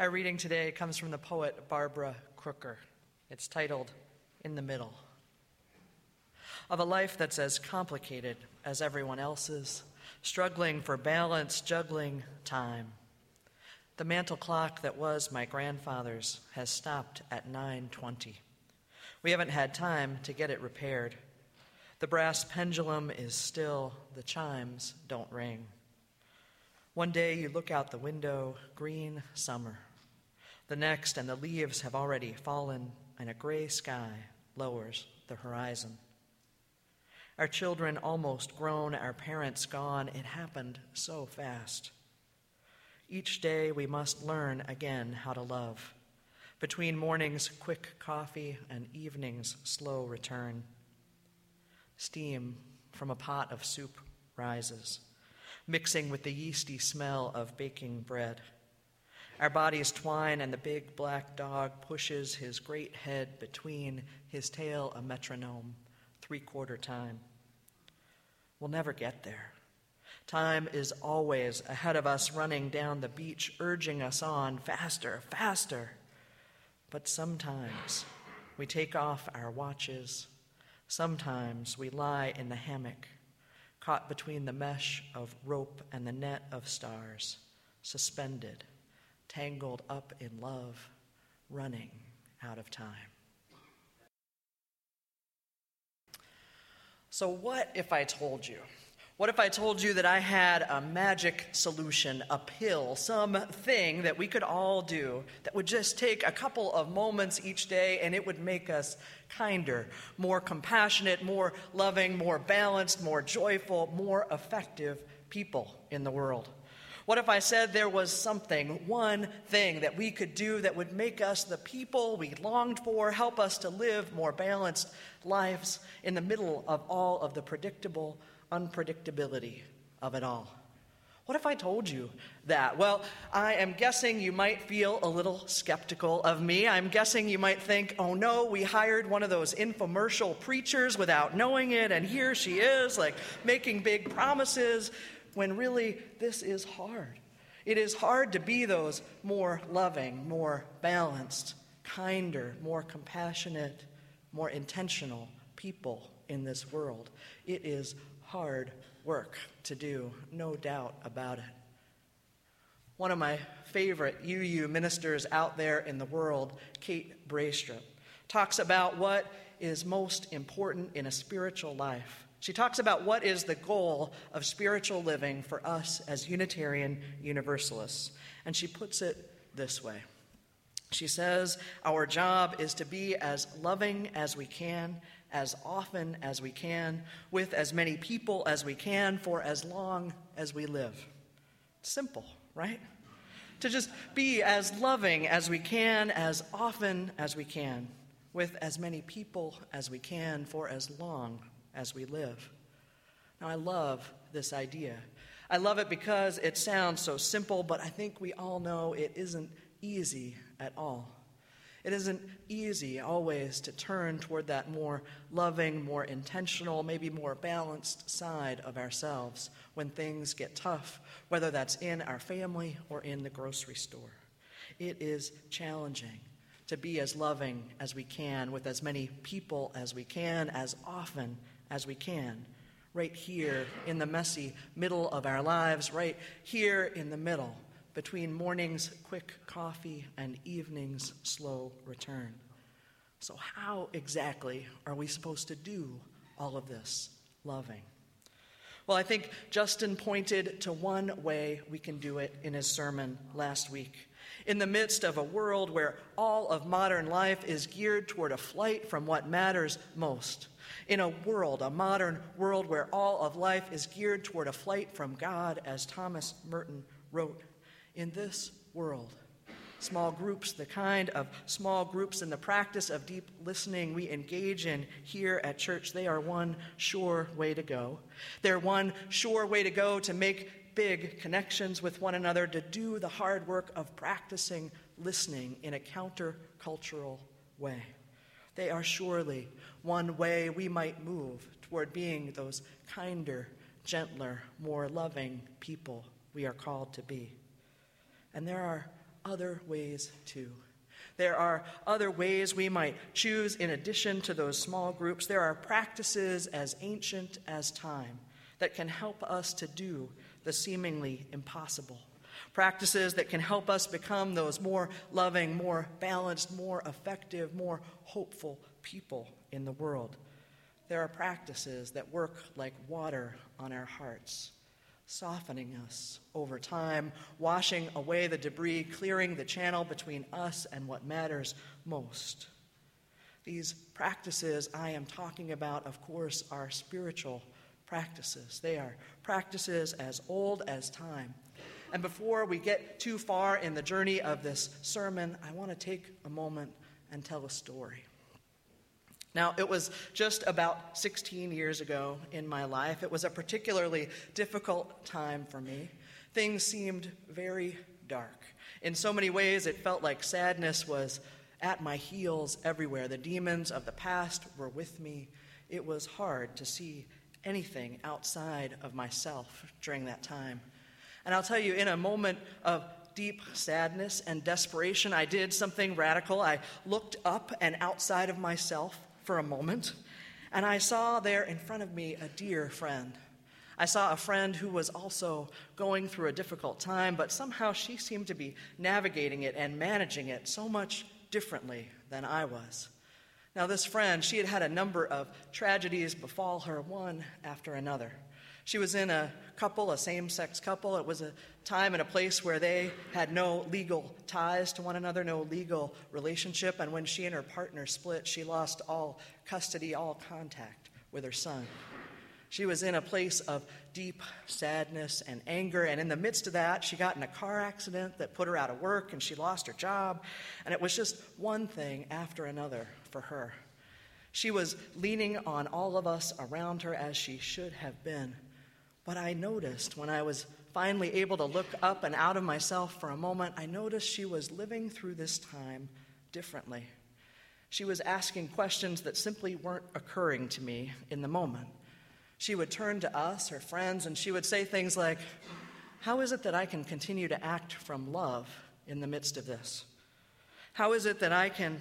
Our reading today comes from the poet Barbara Crooker. It's titled In the Middle. Of a life that's as complicated as everyone else's, struggling for balance, juggling time. The mantel clock that was my grandfather's has stopped at 9:20. We haven't had time to get it repaired. The brass pendulum is still, the chimes don't ring. One day you look out the window, green summer. The next, and the leaves have already fallen, and a gray sky lowers the horizon. Our children almost grown, our parents gone. It happened so fast. Each day we must learn again how to love. Between mornings, quick coffee, and evenings, slow return. Steam from a pot of soup rises, mixing with the yeasty smell of baking bread. Our bodies twine, and the big black dog pushes his great head between his tail a metronome, three quarter time. We'll never get there. Time is always ahead of us, running down the beach, urging us on faster, faster. But sometimes we take off our watches. Sometimes we lie in the hammock, caught between the mesh of rope and the net of stars, suspended tangled up in love, running out of time. So, what if I told you? What if I told you that I had a magic solution, a pill, something that we could all do that would just take a couple of moments each day and it would make us kinder, more compassionate, more loving, more balanced, more joyful, more effective people in the world? What if I said there was something, one thing that we could do that would make us the people we longed for, help us to live more balanced lives in the middle of all of the predictable unpredictability of it all? What if I told you that? Well, I am guessing you might feel a little skeptical of me. I'm guessing you might think, oh no, we hired one of those infomercial preachers without knowing it, and here she is, like making big promises when really this is hard. It is hard to be those more loving, more balanced, kinder, more compassionate, more intentional people in this world. It is hard work to do, no doubt about it. One of my favorite UU ministers out there in the world, Kate Braestrup, talks about what is most important in a spiritual life. She talks about what is the goal of spiritual living for us as Unitarian Universalists. And she puts it this way She says, Our job is to be as loving as we can, as often as we can, with as many people as we can, for as long as we live. Simple, right? To just be as loving as we can, as often as we can, with as many people as we can, for as long as we live. Now, I love this idea. I love it because it sounds so simple, but I think we all know it isn't easy at all. It isn't easy always to turn toward that more loving, more intentional, maybe more balanced side of ourselves when things get tough, whether that's in our family or in the grocery store. It is challenging to be as loving as we can with as many people as we can, as often as we can, right here in the messy middle of our lives, right here in the middle, between morning's quick coffee and evening's slow return. So, how exactly are we supposed to do all of this loving? Well, I think Justin pointed to one way we can do it in his sermon last week. In the midst of a world where all of modern life is geared toward a flight from what matters most, in a world, a modern world where all of life is geared toward a flight from God, as Thomas Merton wrote. In this world, small groups, the kind of small groups in the practice of deep listening we engage in here at church, they are one sure way to go. They're one sure way to go to make big connections with one another, to do the hard work of practicing listening in a countercultural way. They are surely one way we might move toward being those kinder, gentler, more loving people we are called to be. And there are other ways too. There are other ways we might choose in addition to those small groups. There are practices as ancient as time that can help us to do the seemingly impossible. Practices that can help us become those more loving, more balanced, more effective, more hopeful people in the world. There are practices that work like water on our hearts, softening us over time, washing away the debris, clearing the channel between us and what matters most. These practices I am talking about, of course, are spiritual practices. They are practices as old as time. And before we get too far in the journey of this sermon, I want to take a moment and tell a story. Now, it was just about 16 years ago in my life. It was a particularly difficult time for me. Things seemed very dark. In so many ways, it felt like sadness was at my heels everywhere. The demons of the past were with me. It was hard to see anything outside of myself during that time. And I'll tell you, in a moment of deep sadness and desperation, I did something radical. I looked up and outside of myself for a moment, and I saw there in front of me a dear friend. I saw a friend who was also going through a difficult time, but somehow she seemed to be navigating it and managing it so much differently than I was. Now, this friend, she had had a number of tragedies befall her, one after another. She was in a couple, a same sex couple. It was a time and a place where they had no legal ties to one another, no legal relationship. And when she and her partner split, she lost all custody, all contact with her son. She was in a place of deep sadness and anger. And in the midst of that, she got in a car accident that put her out of work and she lost her job. And it was just one thing after another for her. She was leaning on all of us around her as she should have been. But I noticed when I was finally able to look up and out of myself for a moment, I noticed she was living through this time differently. She was asking questions that simply weren't occurring to me in the moment. She would turn to us, her friends, and she would say things like, How is it that I can continue to act from love in the midst of this? How is it that I can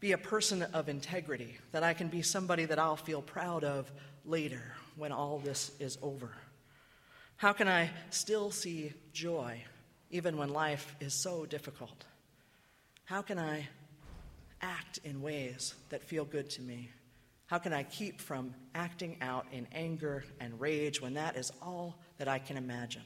be a person of integrity, that I can be somebody that I'll feel proud of later when all this is over? How can I still see joy even when life is so difficult? How can I act in ways that feel good to me? How can I keep from acting out in anger and rage when that is all that I can imagine?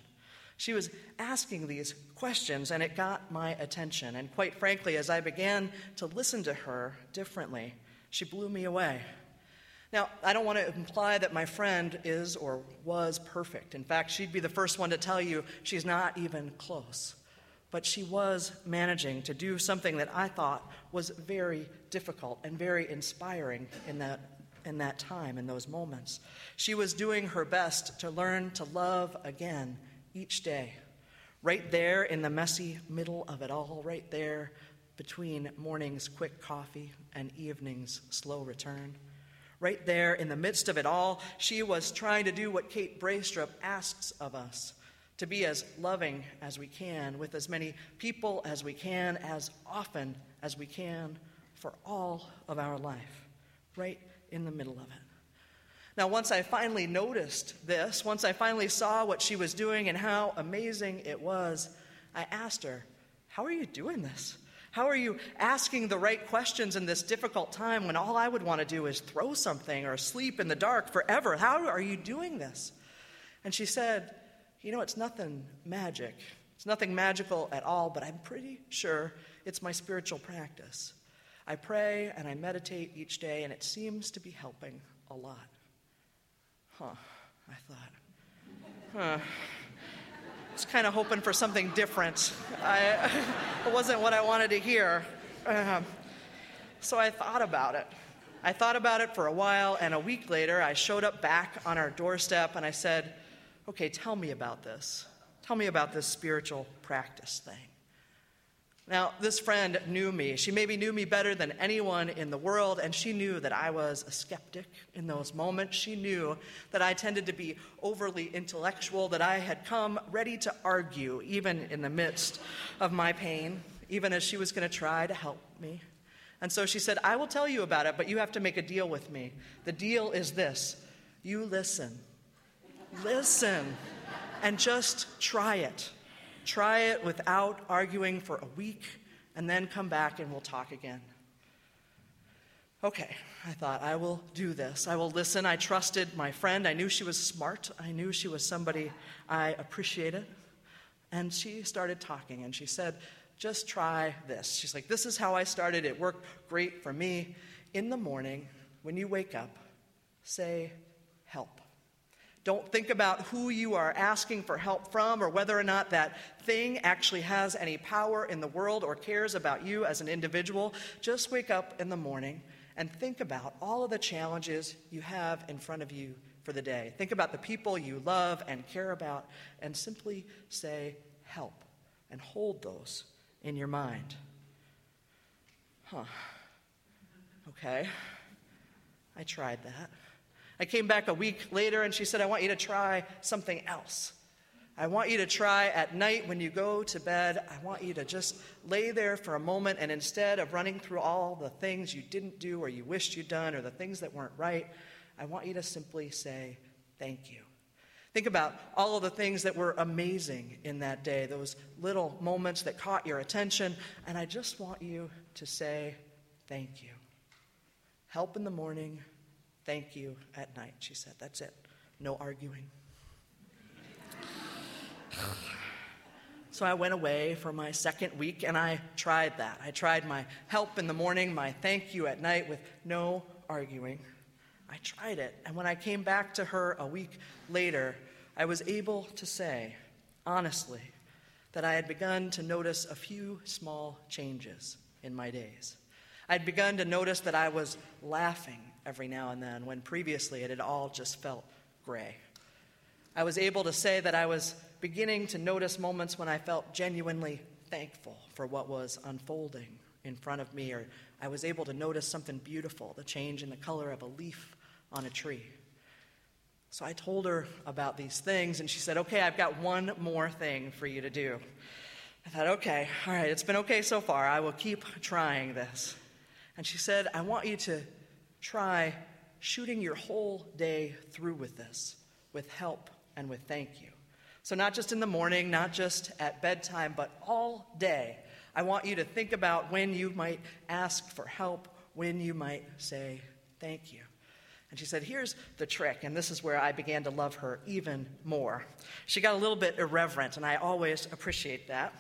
She was asking these questions, and it got my attention. And quite frankly, as I began to listen to her differently, she blew me away. Now, I don't want to imply that my friend is or was perfect. In fact, she'd be the first one to tell you she's not even close. But she was managing to do something that I thought was very difficult and very inspiring in that, in that time, in those moments. She was doing her best to learn to love again each day. Right there in the messy middle of it all, right there between morning's quick coffee and evening's slow return. Right there in the midst of it all, she was trying to do what Kate Braestrup asks of us to be as loving as we can, with as many people as we can, as often as we can, for all of our life, right in the middle of it. Now, once I finally noticed this, once I finally saw what she was doing and how amazing it was, I asked her, How are you doing this? How are you asking the right questions in this difficult time when all I would want to do is throw something or sleep in the dark forever? How are you doing this? And she said, You know, it's nothing magic. It's nothing magical at all, but I'm pretty sure it's my spiritual practice. I pray and I meditate each day, and it seems to be helping a lot. Huh, I thought. Huh was kind of hoping for something different. I, it wasn't what I wanted to hear. Um, so I thought about it. I thought about it for a while, and a week later, I showed up back on our doorstep and I said, Okay, tell me about this. Tell me about this spiritual practice thing. Now, this friend knew me. She maybe knew me better than anyone in the world, and she knew that I was a skeptic in those moments. She knew that I tended to be overly intellectual, that I had come ready to argue, even in the midst of my pain even as she was going to try to help me. And so she said, I will tell you about it, but you have to make a deal with me. The deal is this you listen. Listen. And just try it. Try it without arguing for a week, and then come back and we'll talk again. Okay, I thought, I will do this. I will listen. I trusted my friend. I knew she was smart. I knew she was somebody I appreciated. And she started talking, and she said, Just try this. She's like, This is how I started. It worked great for me. In the morning, when you wake up, say, Help. Don't think about who you are asking for help from or whether or not that thing actually has any power in the world or cares about you as an individual. Just wake up in the morning and think about all of the challenges you have in front of you for the day. Think about the people you love and care about and simply say, help, and hold those in your mind. Huh. Okay. I tried that. I came back a week later and she said, I want you to try something else. I want you to try at night when you go to bed, I want you to just lay there for a moment and instead of running through all the things you didn't do or you wished you'd done or the things that weren't right, I want you to simply say, Thank you. Think about all of the things that were amazing in that day, those little moments that caught your attention, and I just want you to say, Thank you. Help in the morning, Thank you at night, she said. That's it. No arguing. So I went away for my second week and I tried that. I tried my help in the morning, my thank you at night with no arguing. I tried it. And when I came back to her a week later, I was able to say, honestly, that I had begun to notice a few small changes in my days. I'd begun to notice that I was laughing every now and then when previously it had all just felt gray. I was able to say that I was beginning to notice moments when I felt genuinely thankful for what was unfolding in front of me, or I was able to notice something beautiful, the change in the color of a leaf on a tree. So I told her about these things, and she said, Okay, I've got one more thing for you to do. I thought, Okay, all right, it's been okay so far. I will keep trying this. And she said, I want you to try shooting your whole day through with this, with help and with thank you. So, not just in the morning, not just at bedtime, but all day. I want you to think about when you might ask for help, when you might say thank you. And she said, Here's the trick. And this is where I began to love her even more. She got a little bit irreverent, and I always appreciate that.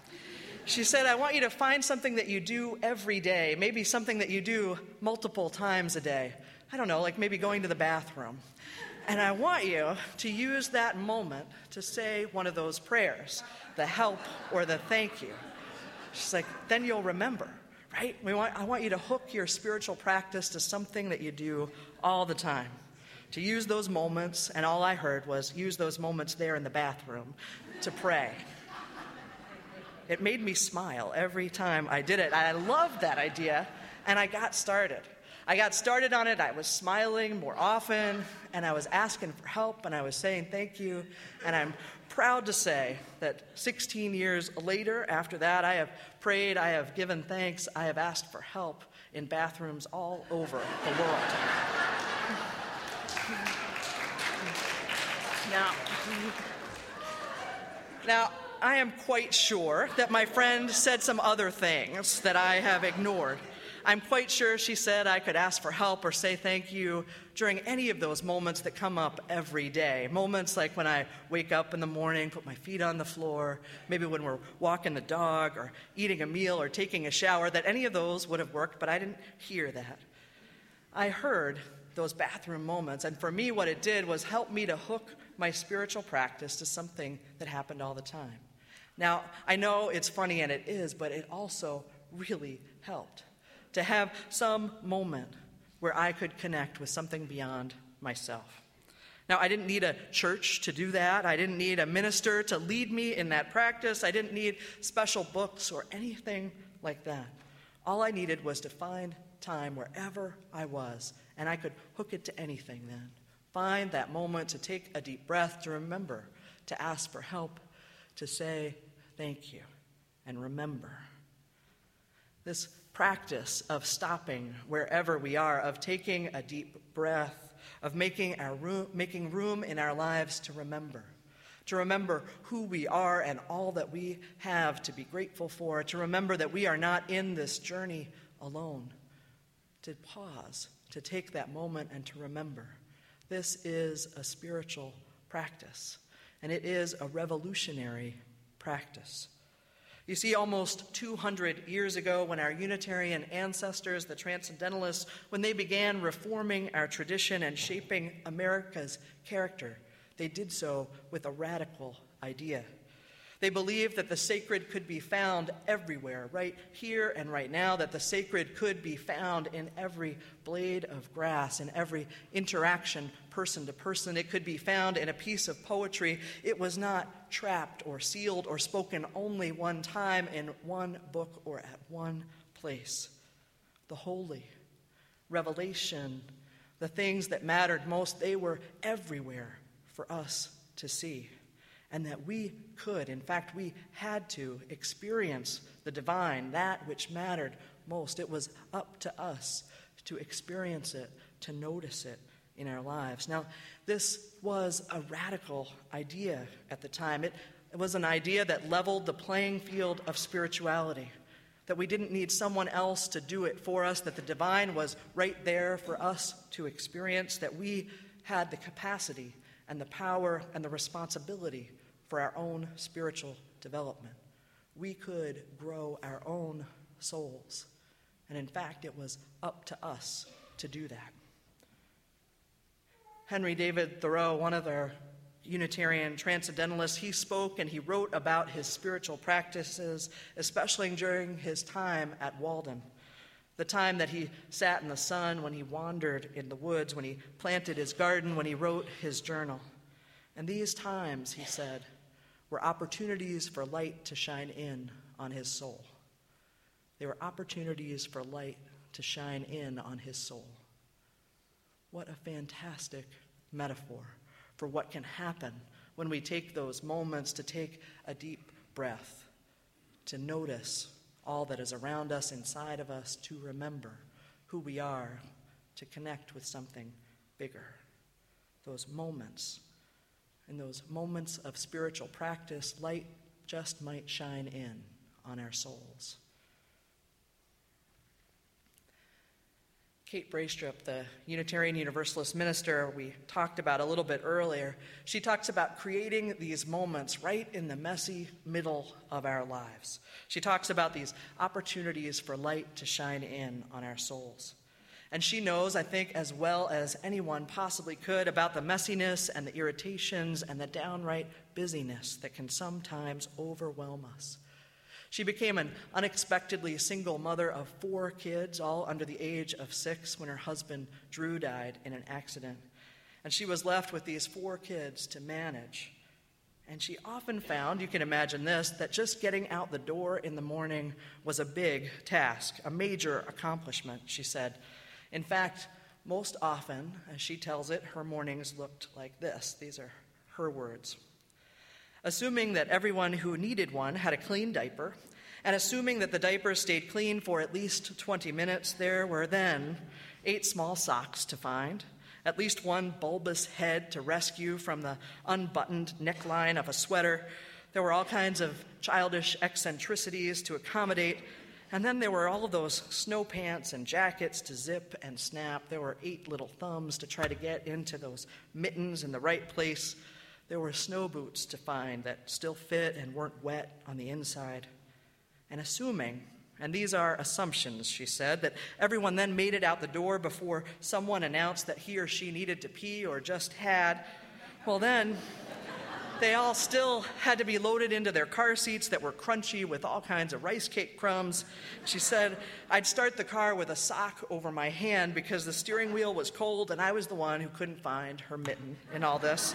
She said, I want you to find something that you do every day, maybe something that you do multiple times a day. I don't know, like maybe going to the bathroom. And I want you to use that moment to say one of those prayers the help or the thank you. She's like, then you'll remember, right? We want, I want you to hook your spiritual practice to something that you do all the time. To use those moments, and all I heard was use those moments there in the bathroom to pray. It made me smile every time I did it. I loved that idea, and I got started. I got started on it. I was smiling more often, and I was asking for help, and I was saying thank you. And I'm proud to say that 16 years later, after that, I have prayed, I have given thanks, I have asked for help in bathrooms all over the world. Now, now, I am quite sure that my friend said some other things that I have ignored. I'm quite sure she said I could ask for help or say thank you during any of those moments that come up every day. Moments like when I wake up in the morning, put my feet on the floor, maybe when we're walking the dog or eating a meal or taking a shower, that any of those would have worked, but I didn't hear that. I heard those bathroom moments, and for me, what it did was help me to hook my spiritual practice to something that happened all the time. Now, I know it's funny and it is, but it also really helped to have some moment where I could connect with something beyond myself. Now, I didn't need a church to do that. I didn't need a minister to lead me in that practice. I didn't need special books or anything like that. All I needed was to find time wherever I was, and I could hook it to anything then. Find that moment to take a deep breath, to remember, to ask for help, to say thank you, and remember This practice of stopping wherever we are, of taking a deep breath, of making, our room, making room in our lives to remember. To remember who we are and all that we have to be grateful for. To remember that we are not in this journey alone. To pause, to take that moment and to remember. This is a spiritual practice, and it is a revolutionary practice. You see, almost 200 years ago, when our Unitarian ancestors, the Transcendentalists, when they began reforming our tradition and shaping America's character, they did so with a radical idea. They believed that the sacred could be found everywhere, right here and right now, that the sacred could be found in every blade of grass, in every interaction person to person. It could be found in a piece of poetry. It was not trapped or sealed or spoken only one time in one book or at one place. The holy, revelation, the things that mattered most, they were everywhere for us to see and that we could, in fact, we had to experience the divine, that which mattered most. It was up to us to experience it, to notice it in our lives. Now, this was a radical idea at the time. It, it was an idea that leveled the playing field of spirituality, that we didn't need someone else to do it for us, that the divine was right there for us to experience, that we had the capacity and the power and the responsibility for our own spiritual development. We could grow our own souls. And in fact, it was up to us to do that. Henry David Thoreau, one of the Unitarian transcendentalists, he spoke and he wrote about his spiritual practices, especially during his time at Walden. The time that he sat in the sun, when he wandered in the woods, when he planted his garden, when he wrote his journal. And these times, he said, were opportunities for light to shine in on his soul. They were opportunities for light to shine in on his soul. What a fantastic metaphor for what can happen when we take those moments to take a deep breath, to notice all that is around us, inside of us, to remember who we are, to connect with something bigger. Those moments in those moments of spiritual practice, light just might shine in on our souls. Kate Braestrup, the Unitarian Universalist minister we talked about a little bit earlier, she talks about creating these moments right in the messy middle of our lives. She talks about these opportunities for light to shine in on our souls. And she knows, I think, as well as anyone possibly could, about the messiness and the irritations and the downright busyness that can sometimes overwhelm us. She became an unexpectedly single mother of four kids, all under the age of six, when her husband Drew died in an accident. And she was left with these four kids to manage. And she often found, you can imagine this, that just getting out the door in the morning was a big task, a major accomplishment, she said. In fact, most often, as she tells it, her mornings looked like this. These are her words. Assuming that everyone who needed one had a clean diaper, and assuming that the diaper stayed clean for at least 20 minutes, there were then eight small socks to find, at least one bulbous head to rescue from the unbuttoned neckline of a sweater. There were all kinds of childish eccentricities to accommodate and then there were all of those snow pants and jackets to zip and snap. There were eight little thumbs to try to get into those mittens in the right place. There were snow boots to find that still fit and weren't wet on the inside. And assuming, and these are assumptions, she said, that everyone then made it out the door before someone announced that he or she needed to pee or just had, well, then they all still had to be loaded into their car seats that were crunchy with all kinds of rice cake crumbs. She said, I'd start the car with a sock over my hand because the steering wheel was cold and I was the one who couldn't find her mitten in all this.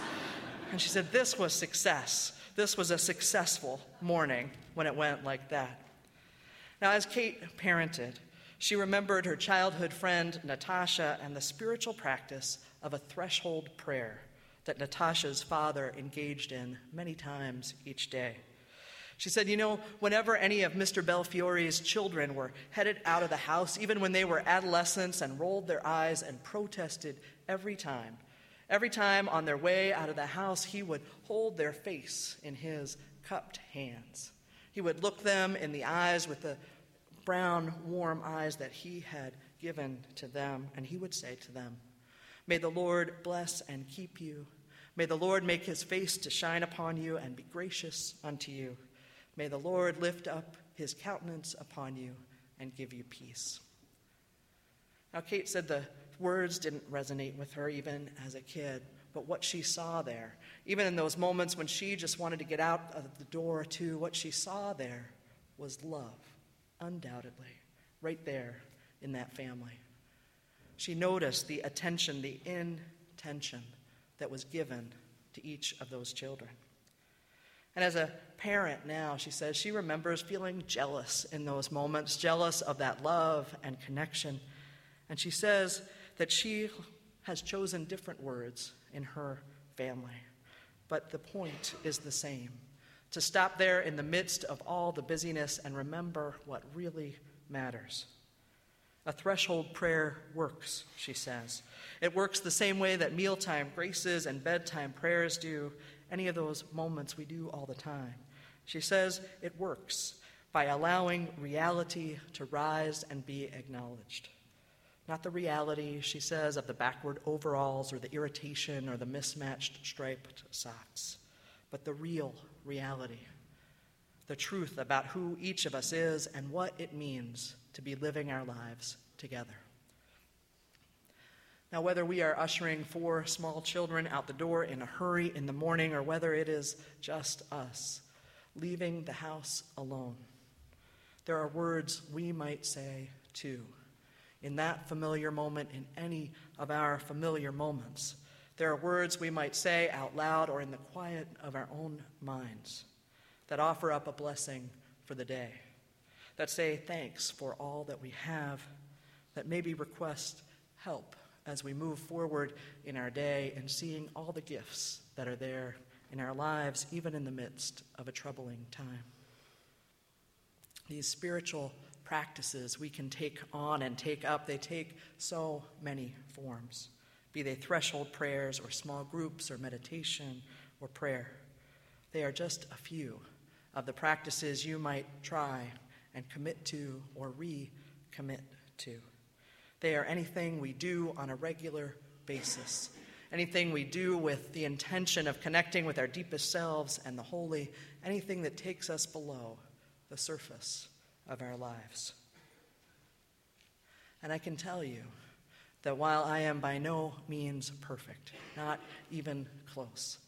And she said, This was success. This was a successful morning when it went like that. Now, as Kate parented, she remembered her childhood friend Natasha and the spiritual practice of a threshold prayer that Natasha's father engaged in many times each day. She said, You know, whenever any of Mr. Belfiore's children were headed out of the house, even when they were adolescents and rolled their eyes and protested every time, every time on their way out of the house, he would hold their face in his cupped hands. He would look them in the eyes with the brown, warm eyes that he had given to them, and he would say to them, May the Lord bless and keep you. May the Lord make his face to shine upon you and be gracious unto you. May the Lord lift up his countenance upon you and give you peace. Now, Kate said the words didn't resonate with her even as a kid, but what she saw there, even in those moments when she just wanted to get out of the door, too, what she saw there was love, undoubtedly, right there in that family. She noticed the attention, the intention that was given to each of those children. And as a parent now, she says she remembers feeling jealous in those moments, jealous of that love and connection. And she says that she has chosen different words in her family. But the point is the same to stop there in the midst of all the busyness and remember what really matters. A threshold prayer works, she says. It works the same way that mealtime graces and bedtime prayers do, any of those moments we do all the time. She says it works by allowing reality to rise and be acknowledged. Not the reality, she says, of the backward overalls or the irritation or the mismatched striped socks, but the real reality, the truth about who each of us is and what it means to be living our lives together. Now, whether we are ushering four small children out the door in a hurry in the morning or whether it is just us leaving the house alone, there are words we might say too. In that familiar moment, in any of our familiar moments, there are words we might say out loud or in the quiet of our own minds that offer up a blessing for the day, that say thanks for all that we have, that maybe request help as we move forward in our day and seeing all the gifts that are there in our lives, even in the midst of a troubling time. These spiritual practices we can take on and take up, they take so many forms, be they threshold prayers or small groups or meditation or prayer. They are just a few of the practices you might try and commit to or recommit to. They are anything we do on a regular basis, anything we do with the intention of connecting with our deepest selves and the holy, anything that takes us below the surface of our lives. And I can tell you that while I am by no means perfect, not even close,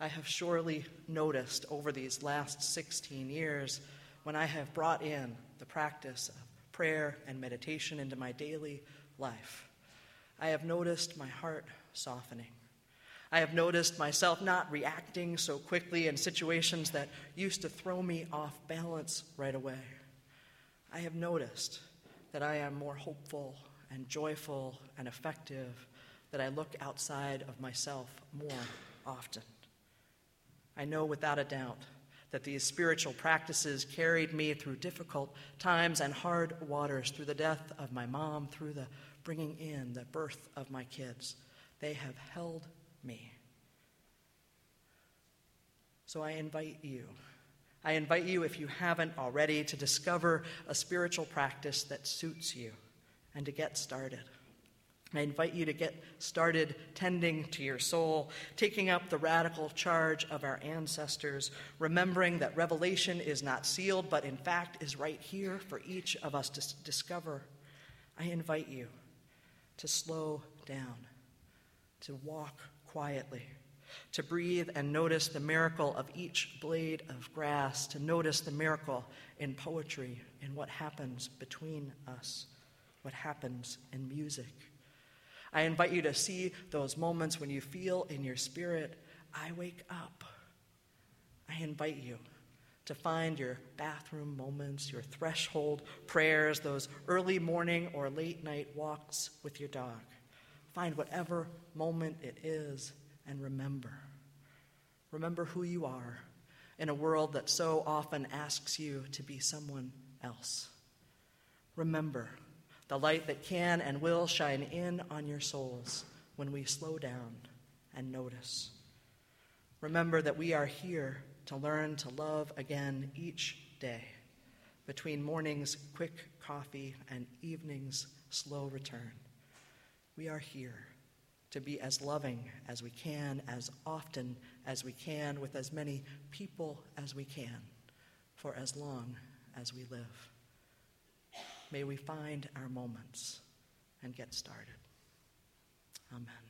I have surely noticed over these last 16 years when I have brought in the practice of prayer and meditation into my daily life. I have noticed my heart softening. I have noticed myself not reacting so quickly in situations that used to throw me off balance right away. I have noticed that I am more hopeful and joyful and effective, that I look outside of myself more often. I know without a doubt that these spiritual practices carried me through difficult times and hard waters, through the death of my mom, through the bringing in the birth of my kids. They have held me. So I invite you. I invite you, if you haven't already, to discover a spiritual practice that suits you and to get started. I invite you to get started tending to your soul, taking up the radical charge of our ancestors, remembering that revelation is not sealed, but in fact is right here for each of us to discover. I invite you to slow down, to walk quietly, to breathe and notice the miracle of each blade of grass, to notice the miracle in poetry, in what happens between us, what happens in music I invite you to see those moments when you feel in your spirit, I wake up. I invite you to find your bathroom moments, your threshold prayers, those early morning or late night walks with your dog. Find whatever moment it is and remember. Remember who you are in a world that so often asks you to be someone else. Remember the light that can and will shine in on your souls when we slow down and notice. Remember that we are here to learn to love again each day, between morning's quick coffee and evening's slow return. We are here to be as loving as we can, as often as we can, with as many people as we can, for as long as we live. May we find our moments and get started. Amen.